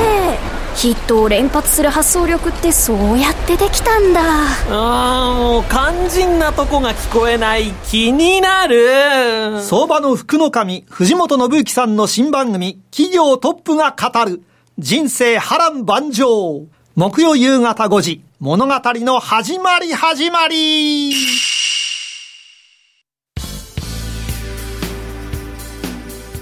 ヒットを連発する発想力ってそうやってできたんだ。あーもう肝心なとこが聞こえない気になる。相場の福の神藤本信之さんの新番組企業トップが語る。人生波乱万丈。木曜夕方5時物語の始まり始まり。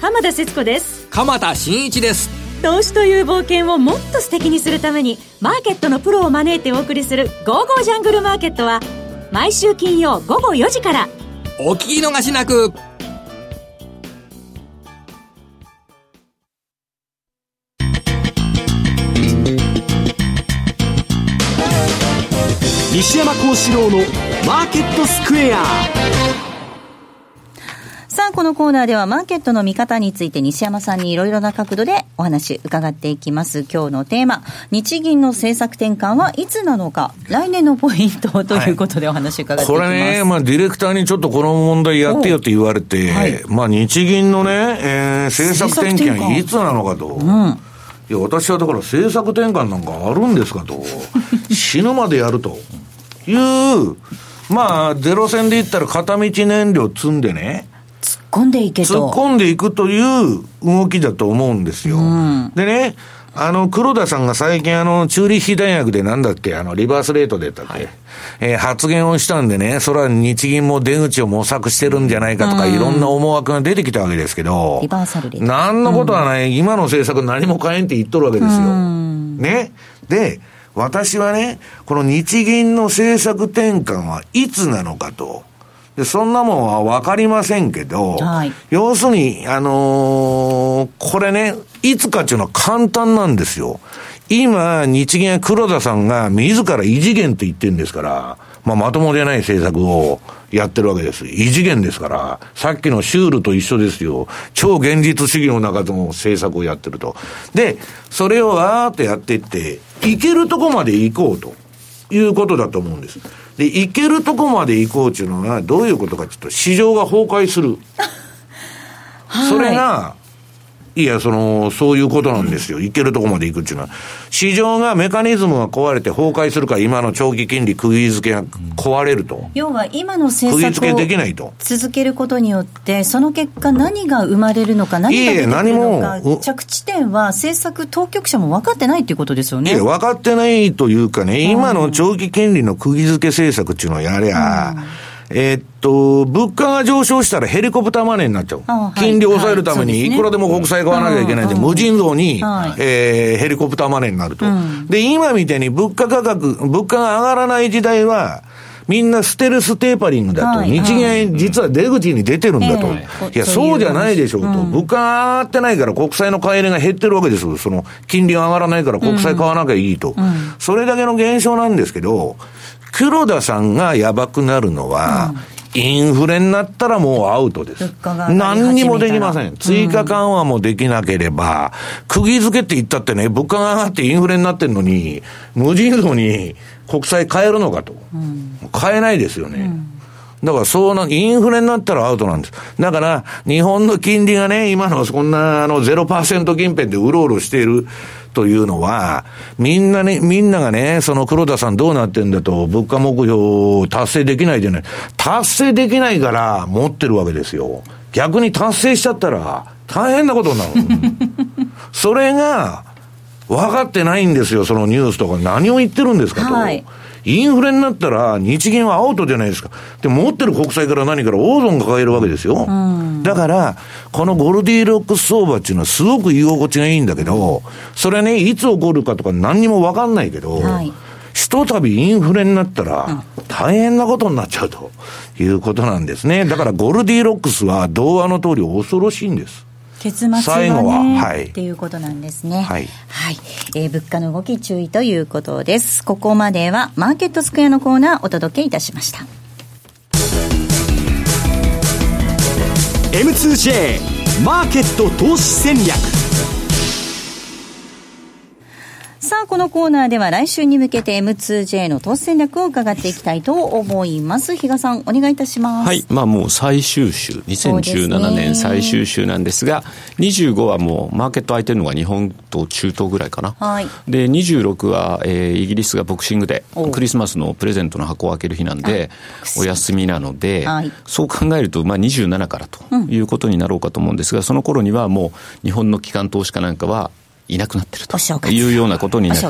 浜田節子です。鎌田新一です投資という冒険をもっと素敵にするためにマーケットのプロを招いてお送りする「ゴーゴージャングルマーケット」は毎週金曜午後4時から。お聞き逃しなく西山幸四郎のマーケットスクエア、このコーナーではマーケットの見方について西山さんにいろいろな角度でお話伺っていきます。今日のテーマ、日銀の政策転換はいつなのか、来年のポイントということでお話伺っていきます。はい、これね、まあディレクターにちょっとこの問題やってよって言われて、はい、まあ日銀のね、えー、政策転換いつなのかと。う？んいや、私はだから政策転換なんかあるんですかと。死ぬまでやるという、まあ、ゼロ戦で言ったら片道燃料積んでね、突っ込んでいけと。突っ込んでいくという動きだと思うんですよ。うん、でね、あの、黒田さんが最近あの、チューリッヒ大学でなんだっけ、あの、リバースレートでったっけ、はい、えー、発言をしたんでね、それは日銀も出口を模索してるんじゃないかとか、うん、いろんな思惑が出てきたわけですけど、リバーサルレート。んのことはない、うん、今の政策何も変えんって言っとるわけですよ。ね。で、私はね、この日銀の政策転換はいつなのかと。で、そんなもんはわかりませんけど、はい、要するに、あのー、これね、いつかっていうのは簡単なんですよ。今、日銀黒田さんが自ら異次元と言ってるんですから、まあ、まともでない政策をやってるわけです。異次元ですから、さっきのシュールと一緒ですよ。超現実主義の中でも政策をやってると。で、それをわーっとやっていって、いけるとこまで行こうということだと思うんです。で、いけるとこまで行こうっていうのは、どういうことかというと、市場が崩壊する。はい、それが、いや、その、そういうことなんですよ。いけるとこまで行くっていうのは。市場がメカニズムが壊れて崩壊するから、今の長期金利釘付けが壊れると。要は、今の政策を続けることによって、その結果何が生まれるのか、何が出てくるのか、着地点は政策当局者も分かってないということですよね。いや、分かってないというかね、今の長期金利の釘付け政策っていうのをやりゃ、うんえー、っと、物価が上昇したらヘリコプターマネーになっちゃう。はい、金利を抑えるために、い。くらでも国債買わなきゃいけないんで、無尽蔵に、はい、えー、ヘリコプターマネーになると、うん、で、今みたいに物価価格、物価が上がらない時代は、みんなステルステーパリングだと、日銀実は出口に出てるんだと、いや、そうじゃないでしょうと、物価が上がってないから国債の買い入れが減ってるわけです。その金利が上がらないから国債買わなきゃいいと、それだけの現象なんですけど、黒田さんがやばくなるのは、うん、インフレになったらもうアウトです。何にもできません。追加緩和もできなければ、釘付けって言ったってね、物価が上がってインフレになってるのに、無尽蔵に国債買えるのかと。うん、買えないですよね。うんだからそうな、インフレになったらアウトなんです。だから、日本の金利がね、今のそんなあの0%近辺でうろうろしているというのは、みんなね、みんながね、その黒田さんどうなってんだと、物価目標達成できないじゃない。達成できないから持ってるわけですよ。逆に達成しちゃったら、大変なことになる。それが、分かってないんですよ、そのニュースとか。何を言ってるんですかと。はいインフレになったら日銀はアウトじゃないですか。で、持ってる国債から何から大損抱えるわけですよ。うん、だから、このゴルディロックス相場っていうのはすごく居心地がいいんだけど、それね、いつ起こるかとか何にもわかんないけど、はい、ひとたびインフレになったら、大変なことになっちゃうということなんですね。だからゴルディロックスは童話の通り恐ろしいんです。結末は、ね、最後は、はい、っていうことなんですね。はい。はい。えー、物価の動き注意ということです。ここまではマーケットスクエアのコーナーお届けいたしました。M2J マーケット投資戦略さあ、このコーナーでは来週に向けて M2J の投資戦略を伺っていきたいと思います。比嘉さん、お願いいたします。はい。まあもう最終週、2017年最終週なんですが、すね、25はもうマーケット空いてるのが日本と中東ぐらいかな。はい。で、26は、えー、イギリスがボクシングで、クリスマスのプレゼントの箱を開ける日なんで、お休みなので、はい、そう考えると、まあ27からということになろうかと思うんですが、その頃にはもう日本の機関投資家なんかはいなくなってるというようなことになる。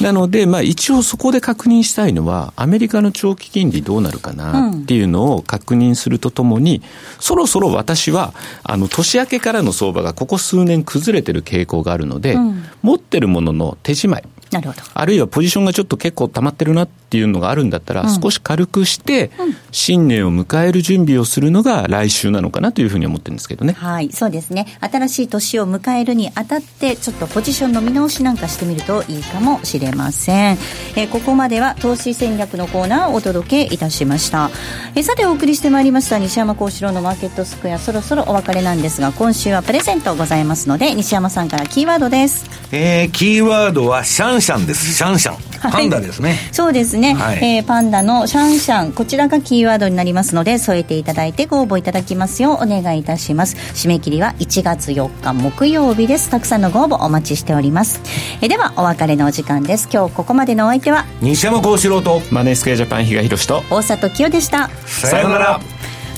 なので、まあ一応そこで確認したいのは、アメリカの長期金利どうなるかなっていうのを確認するとともに、そろそろ私は、あの、年明けからの相場がここ数年崩れてる傾向があるので、うん、持ってるものの手仕舞い、なるほど。あるいはポジションがちょっと結構溜まってるなっていうのがあるんだったら、少し軽くして、新年を迎える準備をするのが来週なのかなというふうに思ってるんですけどね。はい、そうですね。新しい年を迎えるにあたって、ちょっとポジションの見直しなんかしてみるといいかもしれません。えー、ここまでは投資戦略のコーナーをお届けいたしました。えー、さてお送りしてまいりました西山幸四郎のマーケットスクエア、そろそろお別れなんですが、今週はプレゼントございますので、西山さんからキーワードです。えー、キーワードはシャンシャンです。シャンシャン。パンダですね。はい、そうですね、はい、えー、パンダのシャンシャン、こちらがキーワードになりますので、添えていただいてご応募いただきますようお願いいたします。締め切りは1月4日木曜日です。たくさんのご応募お待ちしております。えー、では、お別れのお時間です。今日ここまでのお相手は、西山幸四郎と、マネースクエアジャパン比嘉宏と、大里清でした。さようなら。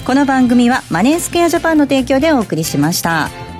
この番組はマネースクエアジャパンの提供でお送りしました。